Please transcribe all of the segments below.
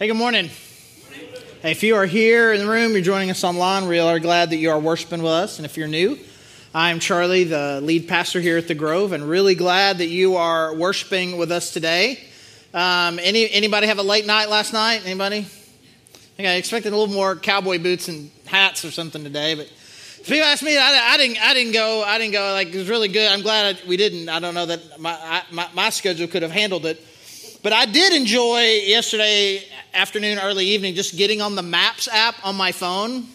Hey, good morning. Hey, if you are here in the room, you're joining us online, we are glad that you are worshiping with us. And if you're new, I'm Charlie, the lead pastor here at the Grove, and really glad that you are worshiping with us today. Um, any anybody have a late night last night? Anybody? I expected a little more cowboy boots and hats or something today, but if people ask me, I, I, didn't. I didn't go. I didn't go. Like it was really good. I'm glad I, we didn't. I don't know that my, I, my my schedule could have handled it. But I did enjoy yesterday afternoon, early evening, just getting on the Maps app on my phone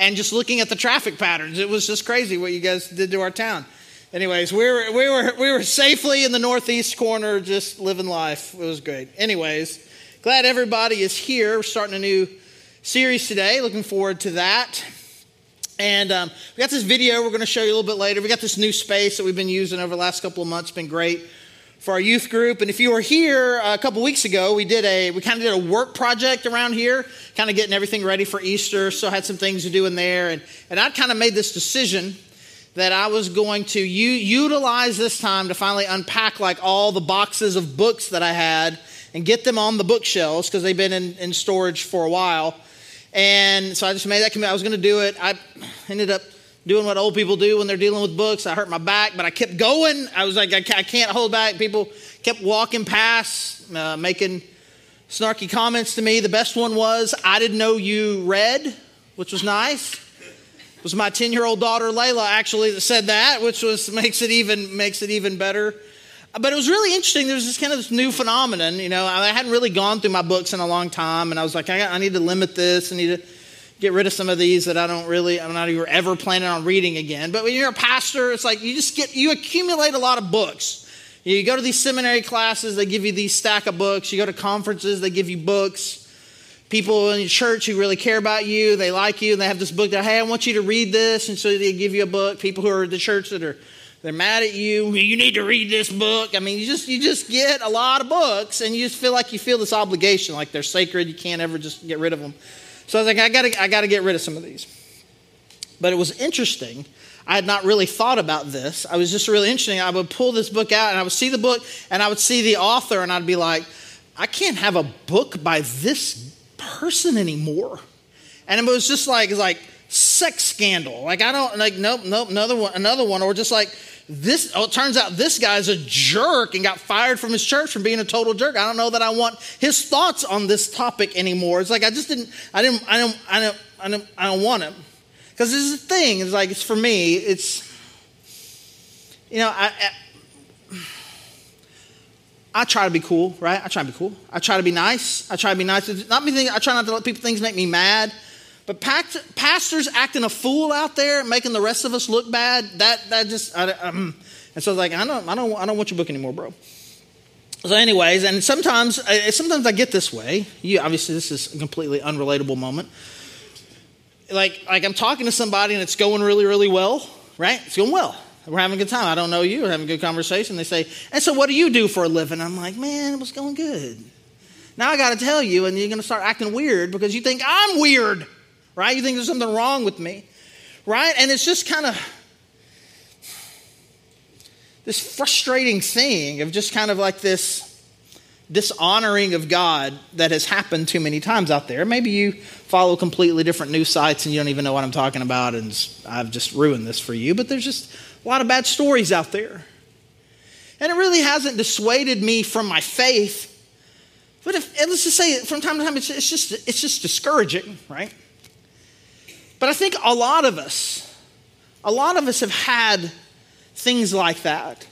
and just looking at the traffic patterns. It was just crazy what you guys did to our town. Anyways, we were, we were, we were safely in the northeast corner, just living life. It was great. Anyways, glad everybody is here. We're starting a new series today. Looking forward to that. And um, we got this video we're going to show you a little bit later. We got this new space that we've been using over the last couple of months. It's been great for our youth group. And if you were here uh, a couple weeks ago, we did a we kind of did a work project around here, kind of getting everything ready for Easter. So I had some things to do in there, and and I kind of made this decision that I was going to u- utilize this time to finally unpack like all the boxes of books that I had and get them on the bookshelves because they've been in, in storage for a while. And so I just made that commitment. I was going to do it. I ended up doing what old people do when they're dealing with books. I hurt my back, but I kept going. I was like, I can't hold back. People kept walking past, uh, making snarky comments to me. The best one was, I didn't know you read, which was nice. It was my 10 year old daughter, Layla, actually, that said that, which was, makes, it even, makes it even better. But it was really interesting. There was this kind of this new phenomenon. You know, I hadn't really gone through my books in a long time, and I was like, I, I need to limit this. I need to get rid of some of these that I don't really, I'm not even ever planning on reading again. But when you're a pastor, it's like you just get, you accumulate a lot of books. You go to these seminary classes, they give you these stack of books. You go to conferences, they give you books. People in your church who really care about you, they like you, and they have this book that, hey, I want you to read this. And so they give you a book. People who are at the church that are, they're mad at you. You need to read this book. I mean, you just, you just get a lot of books and you just feel like you feel this obligation, like they're sacred. You can't ever just get rid of them. So I was like, I gotta, I gotta get rid of some of these. But it was interesting. I had not really thought about this. I was just really interesting. I would pull this book out and I would see the book and I would see the author and I'd be like, I can't have a book by this person anymore. And it was just like, it's like sex scandal. Like I don't like nope, nope, another one, another one, or just like this oh, it turns out this guy's a jerk and got fired from his church for being a total jerk i don't know that i want his thoughts on this topic anymore it's like i just didn't i didn't i don't i don't i don't, I don't want him because this is the thing it's like it's for me it's you know I, I I try to be cool, right? I try to be cool. I try to be nice. I try to be nice. not me I try not to let people things make me mad. But pastors acting a fool out there, making the rest of us look bad, that, that just, I, um, and so I was like, I don't, I, don't, I don't want your book anymore, bro. So, anyways, and sometimes, sometimes I get this way. You, obviously, this is a completely unrelatable moment. Like, like I'm talking to somebody and it's going really, really well, right? It's going well. We're having a good time. I don't know you. We're having a good conversation. They say, and so what do you do for a living? I'm like, man, it was going good. Now I got to tell you, and you're going to start acting weird because you think I'm weird right? You think there's something wrong with me, right? And it's just kind of this frustrating thing of just kind of like this dishonoring of God that has happened too many times out there. Maybe you follow completely different news sites and you don't even know what I'm talking about, and I've just ruined this for you, but there's just a lot of bad stories out there. And it really hasn't dissuaded me from my faith. But if, let's just say from time to time, it's, it's, just, it's just discouraging, right? But I think a lot of us, a lot of us have had things like that.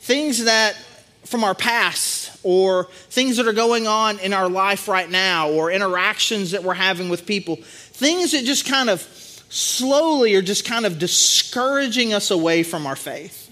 Things that from our past, or things that are going on in our life right now, or interactions that we're having with people. Things that just kind of slowly are just kind of discouraging us away from our faith.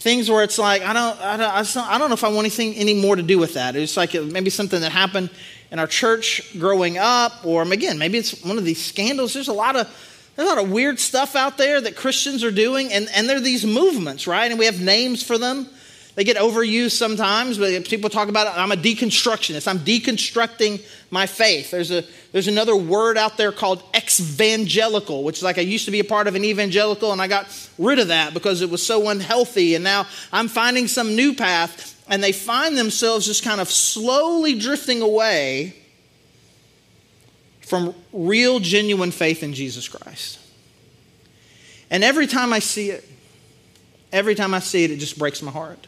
Things where it's like, I don't, I don't, I don't know if I want anything any more to do with that. It's like uh, maybe something that happened in our church growing up, or again, maybe it's one of these scandals. There's a lot of there's a lot of weird stuff out there that Christians are doing, and, and there are these movements, right? And we have names for them. they get overused sometimes, but people talk about. I'm a deconstructionist. I'm deconstructing my faith. There's, a, there's another word out there called evangelical, which is like I used to be a part of an evangelical and I got rid of that because it was so unhealthy. And now I'm finding some new path, and they find themselves just kind of slowly drifting away from real, genuine faith in Jesus Christ. And every time I see it, every time I see it, it just breaks my heart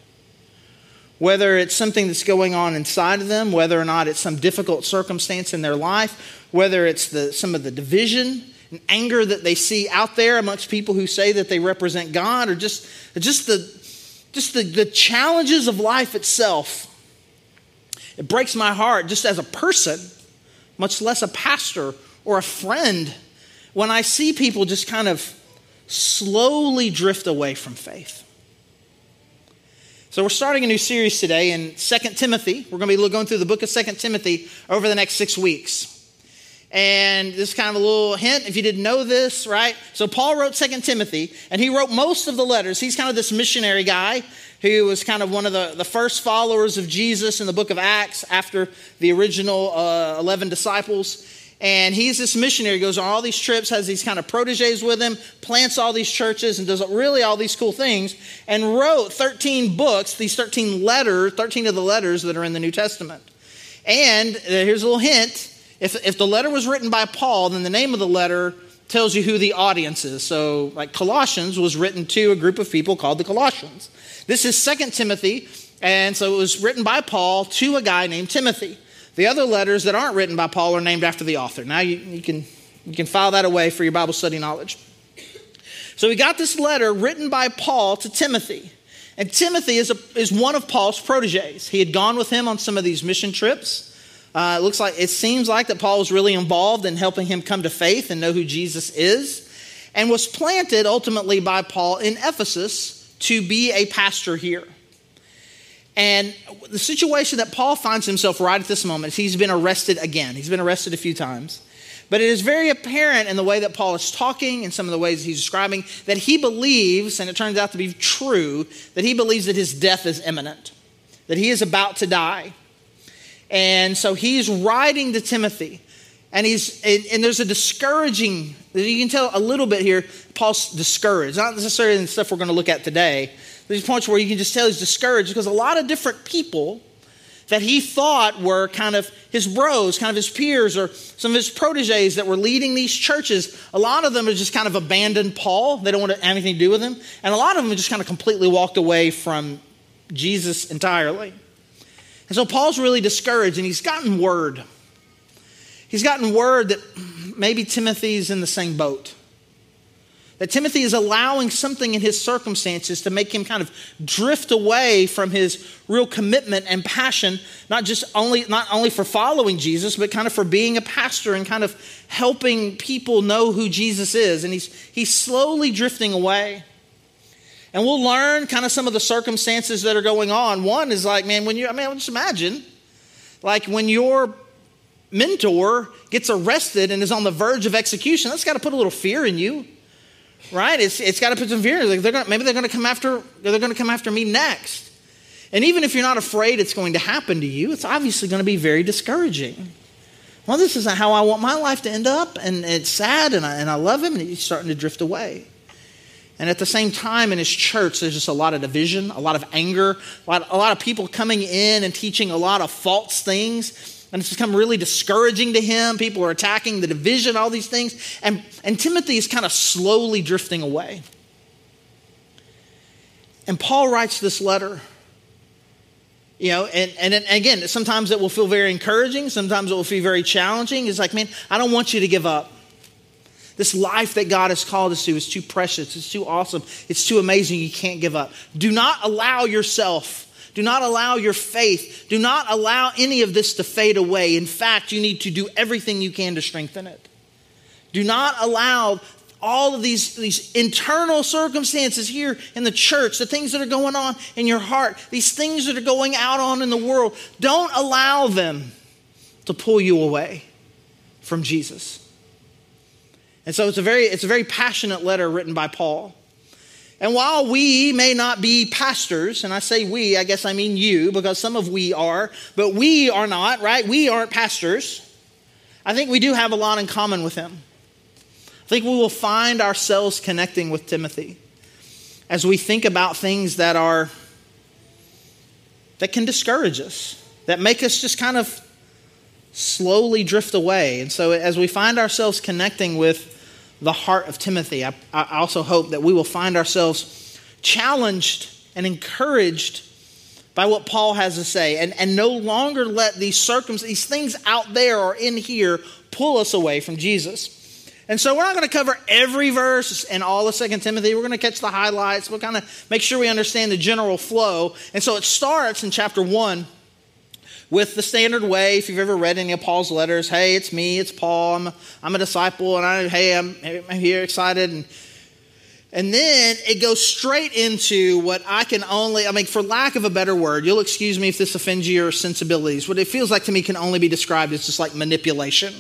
whether it's something that's going on inside of them, whether or not it's some difficult circumstance in their life, whether it's the, some of the division and anger that they see out there amongst people who say that they represent God, or just, just, the, just the, the challenges of life itself. It breaks my heart just as a person, much less a pastor or a friend, when I see people just kind of slowly drift away from faith. So we're starting a new series today in 2 Timothy. We're going to be going through the book of 2 Timothy over the next six weeks. And this is kind of a little hint if you didn't know this, right? So Paul wrote Second Timothy, and he wrote most of the letters. He's kind of this missionary guy who was kind of one of the, the first followers of Jesus in the book of Acts after the original uh, 11 disciples. And he's this missionary, goes on all these trips, has these kind of proteges with him, plants all these churches, and does really all these cool things, and wrote 13 books, these 13 letters, 13 of the letters that are in the New Testament. And uh, here's a little hint if, if the letter was written by Paul, then the name of the letter tells you who the audience is. So, like Colossians was written to a group of people called the Colossians. This is Second Timothy, and so it was written by Paul to a guy named Timothy. The other letters that aren't written by Paul are named after the author. Now you, you, can, you can file that away for your Bible study knowledge. So we got this letter written by Paul to Timothy. And Timothy is, a, is one of Paul's proteges. He had gone with him on some of these mission trips. Uh, it looks like it seems like that Paul was really involved in helping him come to faith and know who Jesus is, and was planted ultimately by Paul in Ephesus to be a pastor here. And the situation that Paul finds himself right at this moment is he's been arrested again. He's been arrested a few times. But it is very apparent in the way that Paul is talking and some of the ways he's describing that he believes, and it turns out to be true, that he believes that his death is imminent, that he is about to die. And so he's writing to Timothy. And he's and, and there's a discouraging, you can tell a little bit here, Paul's discouraged. Not necessarily the stuff we're going to look at today, these points where you can just tell he's discouraged because a lot of different people that he thought were kind of his bros, kind of his peers, or some of his proteges that were leading these churches, a lot of them have just kind of abandoned Paul. They don't want to have anything to do with him. And a lot of them have just kind of completely walked away from Jesus entirely. And so Paul's really discouraged, and he's gotten word. He's gotten word that maybe Timothy's in the same boat. That Timothy is allowing something in his circumstances to make him kind of drift away from his real commitment and passion, not just only, not only for following Jesus, but kind of for being a pastor and kind of helping people know who Jesus is. And he's, he's slowly drifting away. And we'll learn kind of some of the circumstances that are going on. One is like, man, when you, I mean, just imagine, like when your mentor gets arrested and is on the verge of execution, that's got to put a little fear in you right? It's, it's got to put some fear. In you. Like they're gonna, maybe they're going to come after they're going to come after me next. And even if you're not afraid it's going to happen to you, it's obviously going to be very discouraging. Well, this isn't how I want my life to end up, and it's sad, and I, and I love him, and he's starting to drift away. And at the same time, in his church, there's just a lot of division, a lot of anger, a lot, a lot of people coming in and teaching a lot of false things and it's become really discouraging to him. People are attacking the division, all these things. And, and Timothy is kind of slowly drifting away. And Paul writes this letter. You know, and, and again, sometimes it will feel very encouraging, sometimes it will feel very challenging. It's like, man, I don't want you to give up. This life that God has called us to is too precious, it's too awesome, it's too amazing, you can't give up. Do not allow yourself do not allow your faith, do not allow any of this to fade away. In fact, you need to do everything you can to strengthen it. Do not allow all of these, these internal circumstances here in the church, the things that are going on in your heart, these things that are going out on in the world, don't allow them to pull you away from Jesus. And so it's a very, it's a very passionate letter written by Paul. And while we may not be pastors, and I say we, I guess I mean you, because some of we are, but we are not, right? We aren't pastors. I think we do have a lot in common with him. I think we will find ourselves connecting with Timothy as we think about things that are that can discourage us, that make us just kind of slowly drift away. And so as we find ourselves connecting with the heart of Timothy. I, I also hope that we will find ourselves challenged and encouraged by what Paul has to say and, and no longer let these circumstances, these things out there or in here pull us away from Jesus. And so we're not going to cover every verse in all of Second Timothy. We're going to catch the highlights. We'll kind of make sure we understand the general flow. And so it starts in chapter 1 with the standard way. If you've ever read any of Paul's letters, hey, it's me, it's Paul, I'm a, I'm a disciple, and I, hey, I'm, I'm here excited. And, and then it goes straight into what I can only, I mean, for lack of a better word, you'll excuse me if this offends your sensibilities, what it feels like to me can only be described as just like manipulation.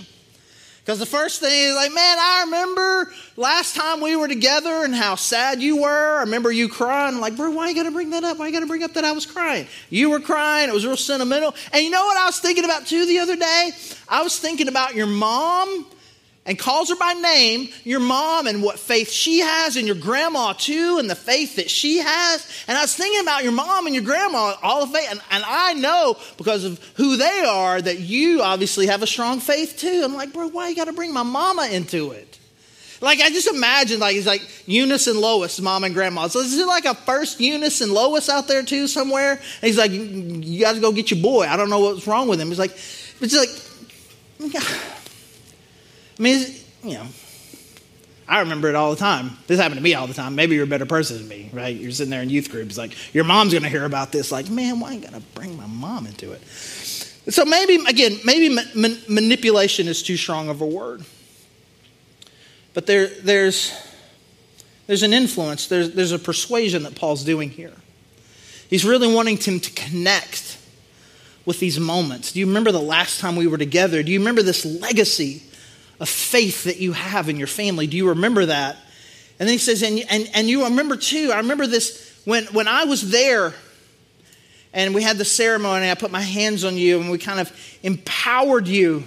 Because the first thing is like, man, I remember last time we were together and how sad you were. I remember you crying. I'm like, bro, why you got to bring that up? Why you got to bring up that I was crying? You were crying. It was real sentimental. And you know what I was thinking about too the other day? I was thinking about your mom and calls her by name, your mom and what faith she has, and your grandma too, and the faith that she has. And I was thinking about your mom and your grandma, all the faith. And, and I know because of who they are that you obviously have a strong faith too. I'm like, bro, why you got to bring my mama into it? Like I just imagine, like it's like Eunice and Lois, mom and grandma. So is it like a first Eunice and Lois out there too somewhere? And he's like, you got to go get your boy. I don't know what's wrong with him. He's like, it's like. I mean, you know, I remember it all the time. This happened to me all the time. Maybe you're a better person than me, right? You're sitting there in youth groups, like your mom's going to hear about this. Like, man, why ain't going to bring my mom into it? So maybe again, maybe ma- manipulation is too strong of a word. But there, there's there's an influence. There's there's a persuasion that Paul's doing here. He's really wanting him to connect with these moments. Do you remember the last time we were together? Do you remember this legacy? Of faith that you have in your family. Do you remember that? And then he says, and, and, and you remember too, I remember this when, when I was there and we had the ceremony, I put my hands on you and we kind of empowered you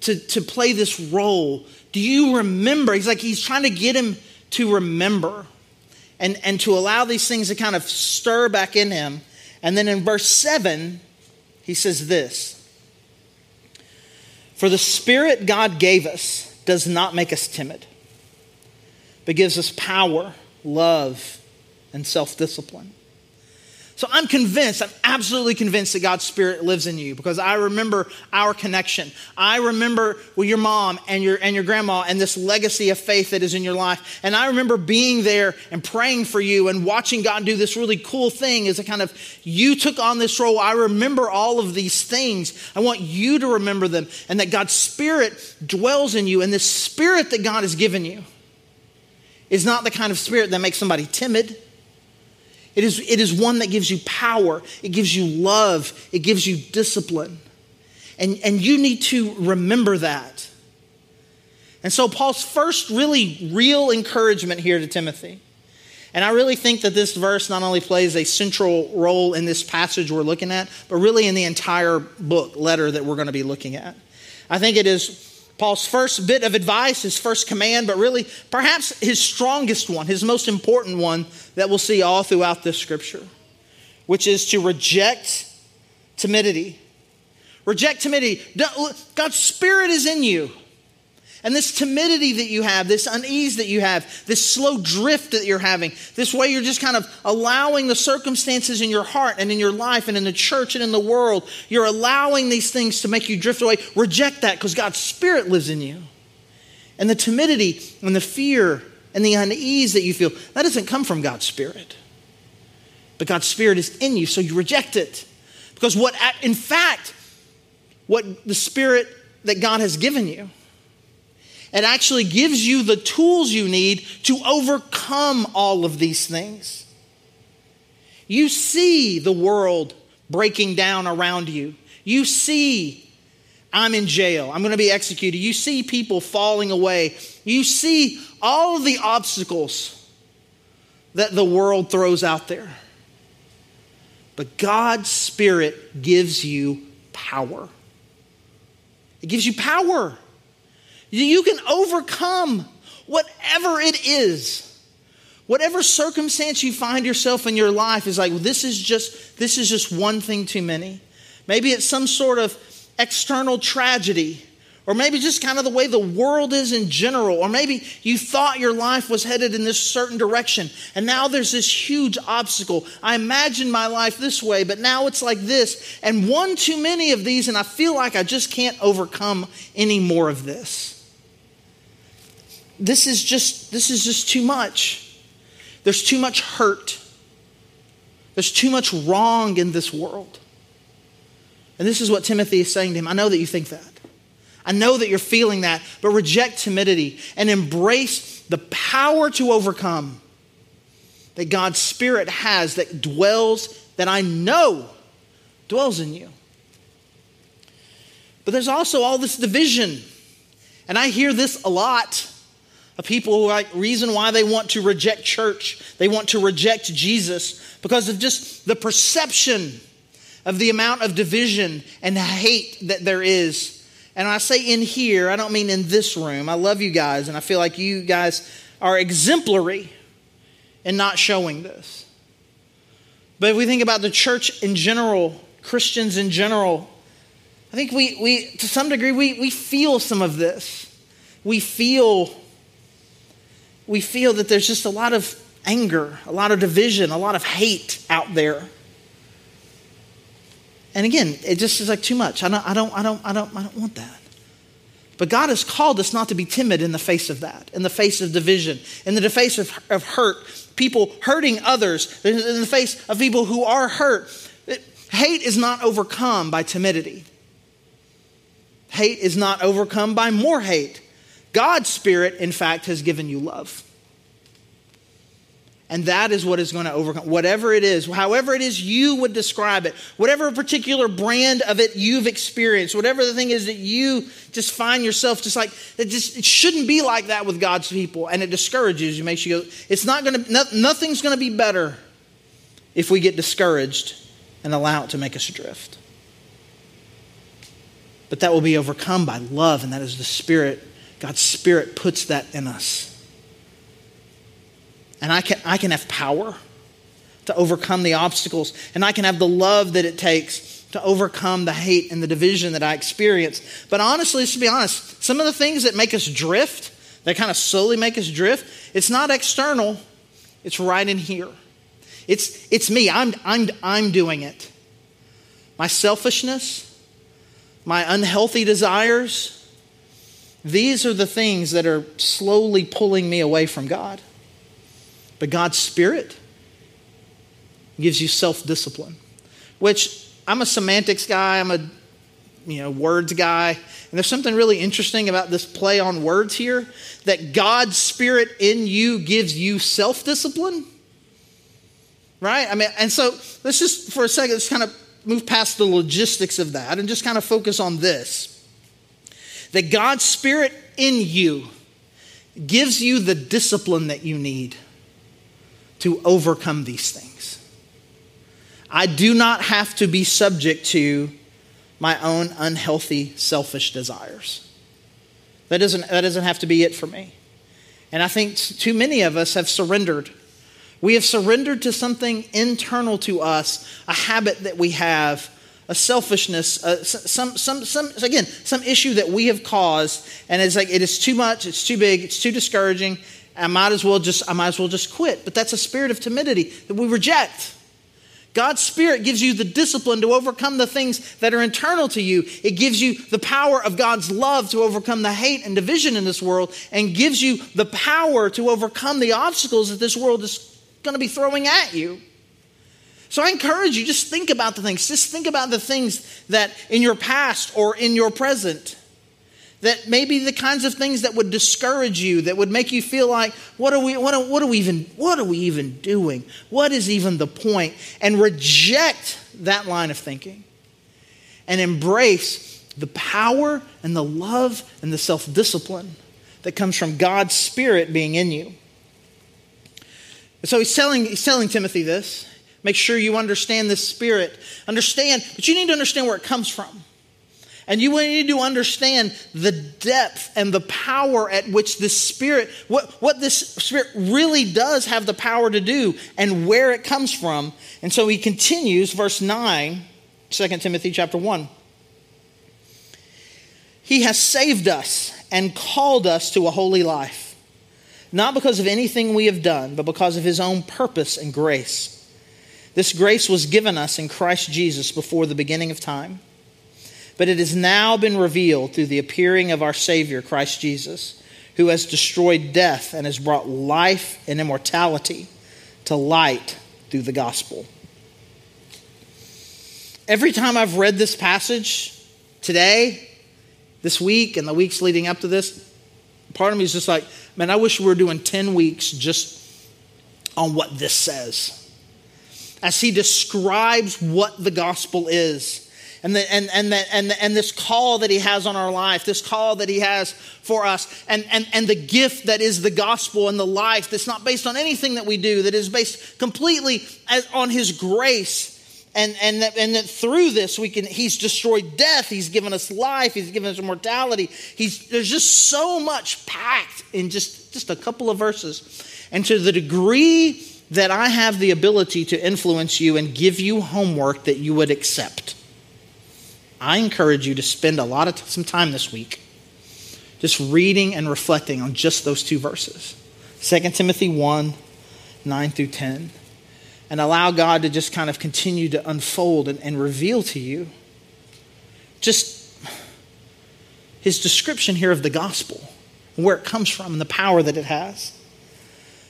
to, to play this role. Do you remember? He's like, he's trying to get him to remember and, and to allow these things to kind of stir back in him. And then in verse 7, he says this for the Spirit God gave us does not make us timid, but gives us power, love, and self discipline. So I'm convinced, I'm absolutely convinced that God's Spirit lives in you because I remember our connection. I remember with your mom and your, and your grandma and this legacy of faith that is in your life. And I remember being there and praying for you and watching God do this really cool thing as a kind of, you took on this role. I remember all of these things. I want you to remember them and that God's Spirit dwells in you. And this Spirit that God has given you is not the kind of Spirit that makes somebody timid. It is, it is one that gives you power, it gives you love, it gives you discipline. And, and you need to remember that. And so, Paul's first really real encouragement here to Timothy. And I really think that this verse not only plays a central role in this passage we're looking at, but really in the entire book, letter that we're going to be looking at. I think it is Paul's first bit of advice, his first command, but really perhaps his strongest one, his most important one that we'll see all throughout this scripture, which is to reject timidity. Reject timidity. God's Spirit is in you. And this timidity that you have, this unease that you have, this slow drift that you're having, this way you're just kind of allowing the circumstances in your heart and in your life and in the church and in the world, you're allowing these things to make you drift away. Reject that because God's Spirit lives in you. And the timidity and the fear and the unease that you feel, that doesn't come from God's Spirit. But God's Spirit is in you, so you reject it. Because what, in fact, what the Spirit that God has given you it actually gives you the tools you need to overcome all of these things. You see the world breaking down around you. You see, I'm in jail. I'm going to be executed. You see people falling away. You see all of the obstacles that the world throws out there. But God's Spirit gives you power. It gives you power. You can overcome whatever it is. Whatever circumstance you find yourself in your life is like this is just this is just one thing too many. Maybe it's some sort of external tragedy or maybe just kind of the way the world is in general, or maybe you thought your life was headed in this certain direction, and now there's this huge obstacle. I imagined my life this way, but now it's like this, and one too many of these, and I feel like I just can't overcome any more of this. This is just this is just too much. There's too much hurt. There's too much wrong in this world. And this is what Timothy is saying to him. I know that you think that. I know that you're feeling that, but reject timidity and embrace the power to overcome that God's Spirit has that dwells, that I know dwells in you. But there's also all this division. And I hear this a lot of people who like reason why they want to reject church, they want to reject Jesus because of just the perception of the amount of division and hate that there is and I say in here, I don't mean in this room. I love you guys, and I feel like you guys are exemplary in not showing this. But if we think about the church in general, Christians in general, I think we, we to some degree, we, we feel some of this. We feel, we feel that there's just a lot of anger, a lot of division, a lot of hate out there. And again, it just is like too much. I don't, I don't, I don't, I don't, I don't want that. But God has called us not to be timid in the face of that, in the face of division, in the face of, of hurt, people hurting others, in the face of people who are hurt. Hate is not overcome by timidity. Hate is not overcome by more hate. God's Spirit, in fact, has given you love. And that is what is going to overcome, whatever it is, however it is you would describe it, whatever particular brand of it you've experienced, whatever the thing is that you just find yourself just like, it just it shouldn't be like that with God's people. And it discourages you, makes you go, it's not going to, no, nothing's going to be better if we get discouraged and allow it to make us drift. But that will be overcome by love, and that is the Spirit. God's Spirit puts that in us. And I can, I can have power to overcome the obstacles, and I can have the love that it takes to overcome the hate and the division that I experience. But honestly, let's be honest, some of the things that make us drift, that kind of slowly make us drift, it's not external, it's right in here. It's, it's me, I'm, I'm, I'm doing it. My selfishness, my unhealthy desires, these are the things that are slowly pulling me away from God. But God's Spirit gives you self discipline, which I'm a semantics guy, I'm a you know, words guy. And there's something really interesting about this play on words here that God's Spirit in you gives you self discipline. Right? I mean, and so let's just for a second, let's kind of move past the logistics of that and just kind of focus on this that God's Spirit in you gives you the discipline that you need to overcome these things. I do not have to be subject to my own unhealthy, selfish desires. That doesn't, that doesn't have to be it for me. And I think too many of us have surrendered. We have surrendered to something internal to us, a habit that we have, a selfishness, uh, some, some, some, again, some issue that we have caused, and it's like it is too much, it's too big, it's too discouraging, I might as well just I might as well just quit. But that's a spirit of timidity that we reject. God's Spirit gives you the discipline to overcome the things that are internal to you. It gives you the power of God's love to overcome the hate and division in this world, and gives you the power to overcome the obstacles that this world is going to be throwing at you. So I encourage you, just think about the things. Just think about the things that in your past or in your present that maybe the kinds of things that would discourage you, that would make you feel like, what are we, what are, what are we even, what are we even doing? What is even the point? And reject that line of thinking and embrace the power and the love and the self discipline that comes from God's Spirit being in you. so he's telling, he's telling Timothy this. Make sure you understand this spirit. Understand, but you need to understand where it comes from. And you need to understand the depth and the power at which this spirit, what, what this spirit really does have the power to do and where it comes from. And so he continues, verse 9, 2 Timothy chapter 1. He has saved us and called us to a holy life, not because of anything we have done, but because of his own purpose and grace. This grace was given us in Christ Jesus before the beginning of time but it has now been revealed through the appearing of our Savior, Christ Jesus, who has destroyed death and has brought life and immortality to light through the gospel. Every time I've read this passage today, this week, and the weeks leading up to this, part of me is just like, man, I wish we were doing 10 weeks just on what this says. As he describes what the gospel is and, the, and, and, the, and, the, and this call that he has on our life, this call that he has for us, and, and, and the gift that is the gospel and the life that's not based on anything that we do, that is based completely as, on his grace. And, and, that, and that through this, we can, he's destroyed death, he's given us life, he's given us immortality. He's, there's just so much packed in just, just a couple of verses. And to the degree that I have the ability to influence you and give you homework that you would accept. I encourage you to spend a lot of t- some time this week just reading and reflecting on just those two verses 2 Timothy 1 9 through 10 and allow God to just kind of continue to unfold and, and reveal to you just his description here of the gospel, and where it comes from, and the power that it has.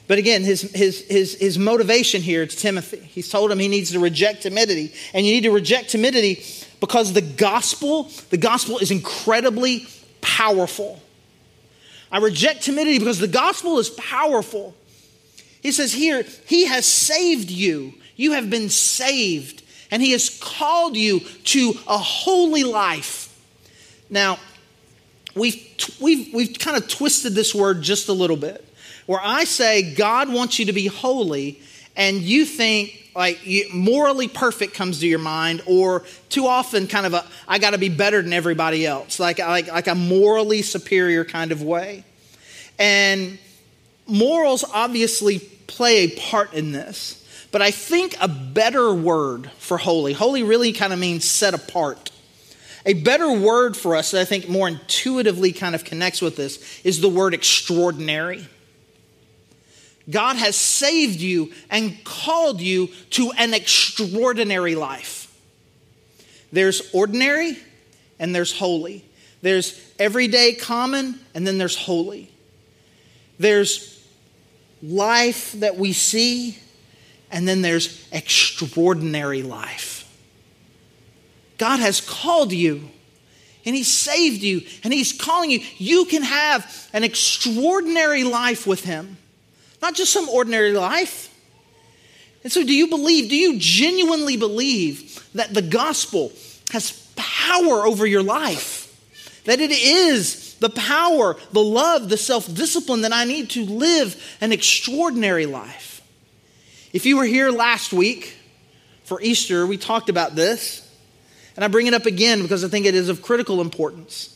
But again, his, his, his, his motivation here to Timothy, he's told him he needs to reject timidity. And you need to reject timidity because the gospel, the gospel is incredibly powerful. I reject timidity because the gospel is powerful. He says here, He has saved you. You have been saved, and He has called you to a holy life. Now, we've, we've, we've kind of twisted this word just a little bit, where I say God wants you to be holy, and you think like morally perfect comes to your mind or too often kind of a i got to be better than everybody else like, like, like a morally superior kind of way. And morals obviously play a part in this but i think a better word for holy holy really kind of means set apart. A better word for us that i think more intuitively kind of connects with this is the word extraordinary God has saved you and called you to an extraordinary life. There's ordinary and there's holy. There's everyday common and then there's holy. There's life that we see and then there's extraordinary life. God has called you and He saved you and He's calling you. You can have an extraordinary life with Him not just some ordinary life. And so, do you believe, do you genuinely believe that the gospel has power over your life? That it is the power, the love, the self discipline that I need to live an extraordinary life? If you were here last week for Easter, we talked about this. And I bring it up again because I think it is of critical importance.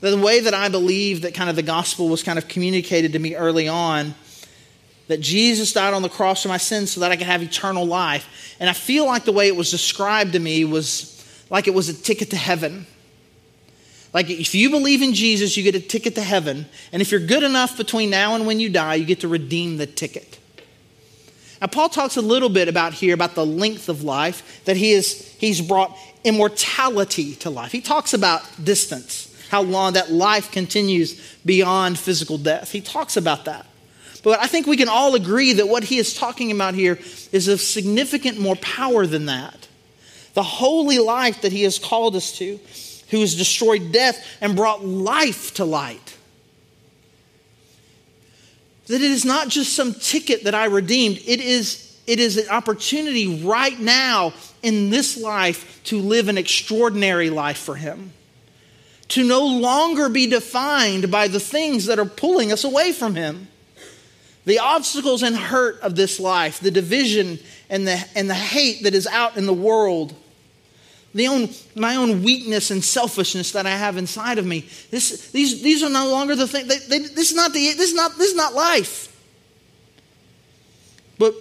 The way that I believe that kind of the gospel was kind of communicated to me early on that Jesus died on the cross for my sins so that I could have eternal life. And I feel like the way it was described to me was like it was a ticket to heaven. Like if you believe in Jesus, you get a ticket to heaven. And if you're good enough between now and when you die, you get to redeem the ticket. Now, Paul talks a little bit about here about the length of life, that he is, he's brought immortality to life. He talks about distance, how long that life continues beyond physical death. He talks about that. But I think we can all agree that what he is talking about here is of significant more power than that. The holy life that he has called us to, who has destroyed death and brought life to light. That it is not just some ticket that I redeemed, it is, it is an opportunity right now in this life to live an extraordinary life for him to no longer be defined by the things that are pulling us away from Him The obstacles and hurt of this life, the division and the, and the hate that is out in the world, the own, my own weakness and selfishness that I have inside of me. This, these, these are no longer the thing. They, they, this, is not the, this, is not, this is not life. But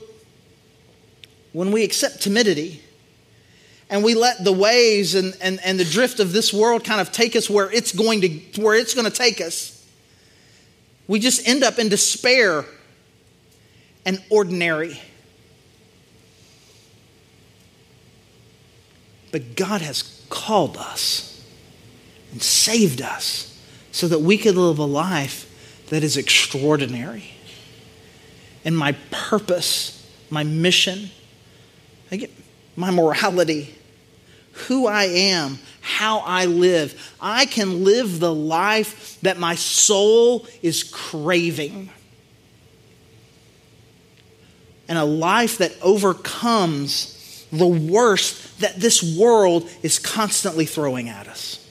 when we accept timidity and we let the waves and, and, and the drift of this world kind of take us where it's going to where it's going to take us, we just end up in despair and ordinary. But God has called us and saved us so that we could live a life that is extraordinary. And my purpose, my mission, my morality, who I am, how I live, I can live the life that my soul is craving. And a life that overcomes the worst that this world is constantly throwing at us.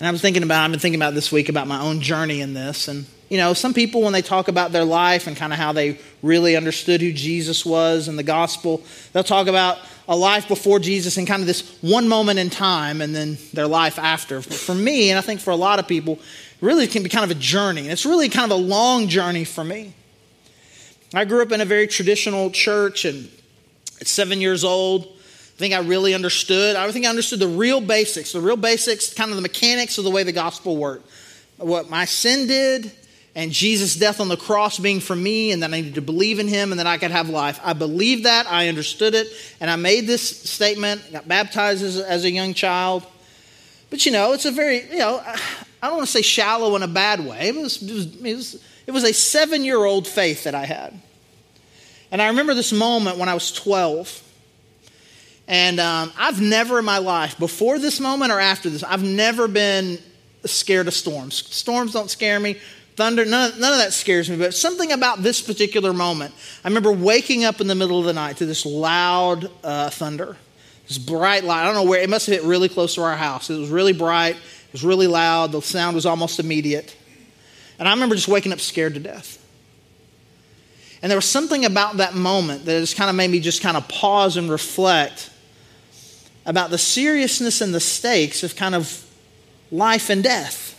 And I was thinking about, I've been thinking about this week about my own journey in this. And, you know, some people, when they talk about their life and kind of how they really understood who Jesus was and the gospel, they'll talk about a life before Jesus and kind of this one moment in time and then their life after. For me, and I think for a lot of people, really can be kind of a journey. And it's really kind of a long journey for me. I grew up in a very traditional church, and at seven years old, I think I really understood. I think I understood the real basics, the real basics, kind of the mechanics of the way the gospel worked. What my sin did, and Jesus' death on the cross being for me, and that I needed to believe in him and that I could have life. I believed that, I understood it, and I made this statement, got baptized as, as a young child. But you know, it's a very, you know, I don't want to say shallow in a bad way. It was, it was, it was it was a seven year old faith that I had. And I remember this moment when I was 12. And um, I've never in my life, before this moment or after this, I've never been scared of storms. Storms don't scare me. Thunder, none, none of that scares me. But something about this particular moment, I remember waking up in the middle of the night to this loud uh, thunder, this bright light. I don't know where, it must have hit really close to our house. It was really bright, it was really loud, the sound was almost immediate. And I remember just waking up scared to death. And there was something about that moment that just kind of made me just kind of pause and reflect about the seriousness and the stakes of kind of life and death.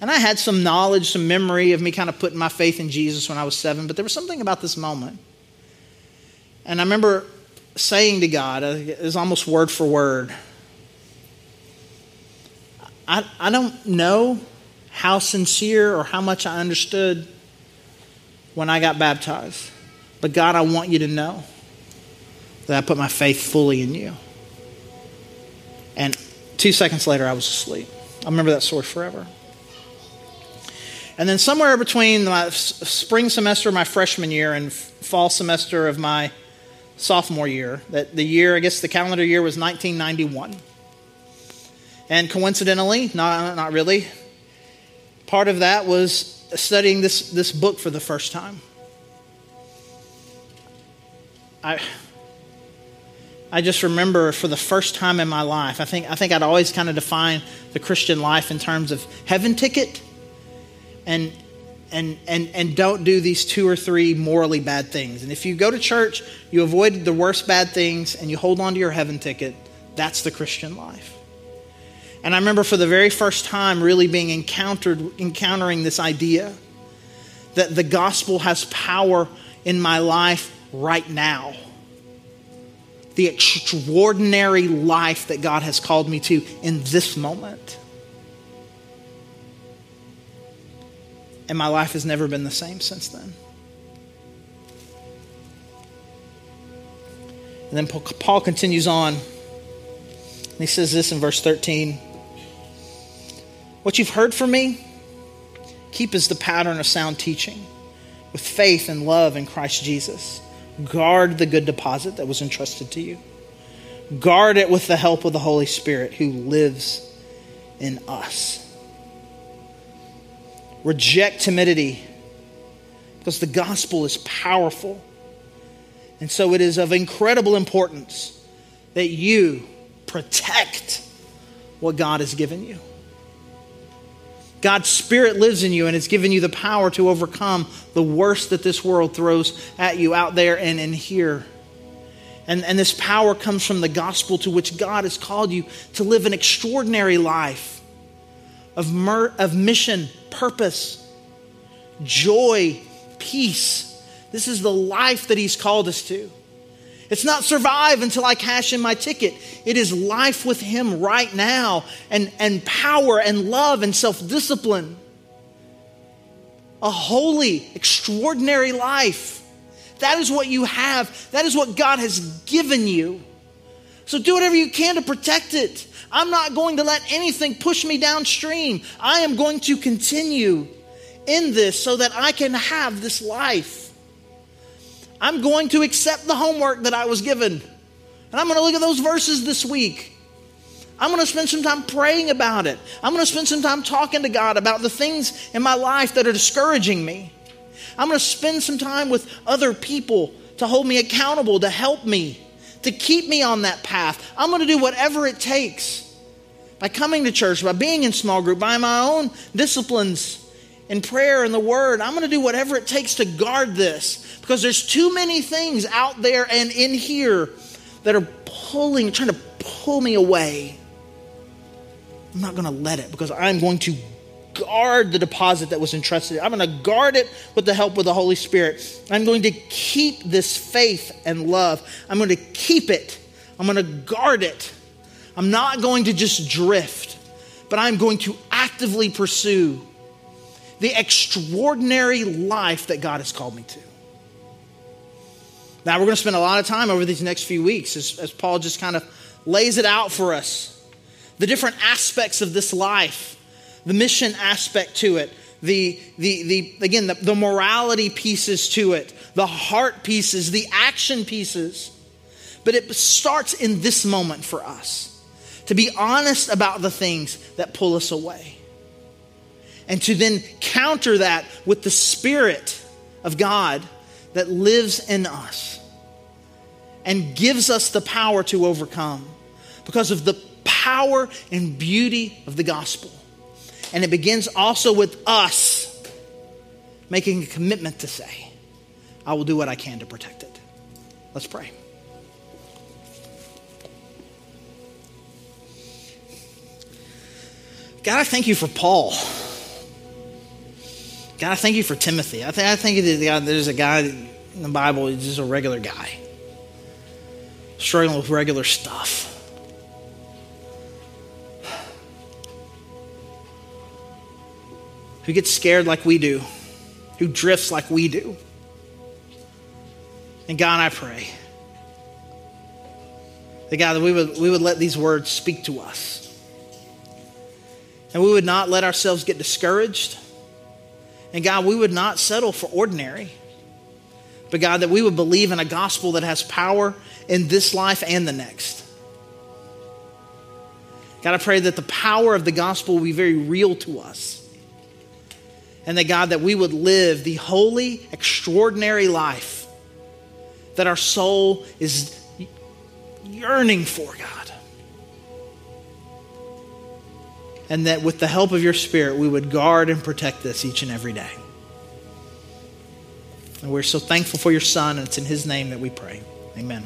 And I had some knowledge, some memory of me kind of putting my faith in Jesus when I was seven, but there was something about this moment. And I remember saying to God, uh, it was almost word for word, I, I don't know how sincere or how much I understood when I got baptized. But God, I want you to know that I put my faith fully in you. And two seconds later, I was asleep. I remember that story forever. And then somewhere between my spring semester of my freshman year and fall semester of my sophomore year, that the year, I guess the calendar year was 1991. And coincidentally, not, not really, part of that was studying this, this book for the first time. I, I just remember for the first time in my life, I think, I think I'd always kind of defined the Christian life in terms of heaven ticket and, and, and, and don't do these two or three morally bad things. And if you go to church, you avoid the worst bad things and you hold on to your heaven ticket, that's the Christian life. And I remember for the very first time really being encountered, encountering this idea that the gospel has power in my life right now. The extraordinary life that God has called me to in this moment. And my life has never been the same since then. And then Paul continues on. And he says this in verse 13. What you've heard from me, keep as the pattern of sound teaching, with faith and love in Christ Jesus. Guard the good deposit that was entrusted to you. Guard it with the help of the Holy Spirit who lives in us. Reject timidity because the gospel is powerful. And so it is of incredible importance that you protect what God has given you God's Spirit lives in you and it's given you the power to overcome the worst that this world throws at you out there and in here. And, and this power comes from the gospel to which God has called you to live an extraordinary life of, mer- of mission, purpose, joy, peace. This is the life that He's called us to. It's not survive until I cash in my ticket. It is life with Him right now and, and power and love and self discipline. A holy, extraordinary life. That is what you have. That is what God has given you. So do whatever you can to protect it. I'm not going to let anything push me downstream. I am going to continue in this so that I can have this life. I'm going to accept the homework that I was given. And I'm going to look at those verses this week. I'm going to spend some time praying about it. I'm going to spend some time talking to God about the things in my life that are discouraging me. I'm going to spend some time with other people to hold me accountable, to help me, to keep me on that path. I'm going to do whatever it takes by coming to church, by being in small group, by my own disciplines in prayer and the word. I'm going to do whatever it takes to guard this because there's too many things out there and in here that are pulling, trying to pull me away. I'm not going to let it because I'm going to guard the deposit that was entrusted. I'm going to guard it with the help of the Holy Spirit. I'm going to keep this faith and love. I'm going to keep it. I'm going to guard it. I'm not going to just drift, but I'm going to actively pursue the extraordinary life that God has called me to. Now, we're going to spend a lot of time over these next few weeks as, as Paul just kind of lays it out for us the different aspects of this life, the mission aspect to it, the, the, the again, the, the morality pieces to it, the heart pieces, the action pieces. But it starts in this moment for us to be honest about the things that pull us away. And to then counter that with the Spirit of God that lives in us and gives us the power to overcome because of the power and beauty of the gospel. And it begins also with us making a commitment to say, I will do what I can to protect it. Let's pray. God, I thank you for Paul. God, I thank you for Timothy. I, th- I think there's a guy in the Bible, he's just a regular guy, struggling with regular stuff. Who gets scared like we do, who drifts like we do. And God, I pray that God, that we would, we would let these words speak to us. And we would not let ourselves get discouraged and God, we would not settle for ordinary. But God, that we would believe in a gospel that has power in this life and the next. God, I pray that the power of the gospel will be very real to us. And that, God, that we would live the holy, extraordinary life that our soul is yearning for, God. And that with the help of your Spirit, we would guard and protect this each and every day. And we're so thankful for your Son, and it's in His name that we pray. Amen.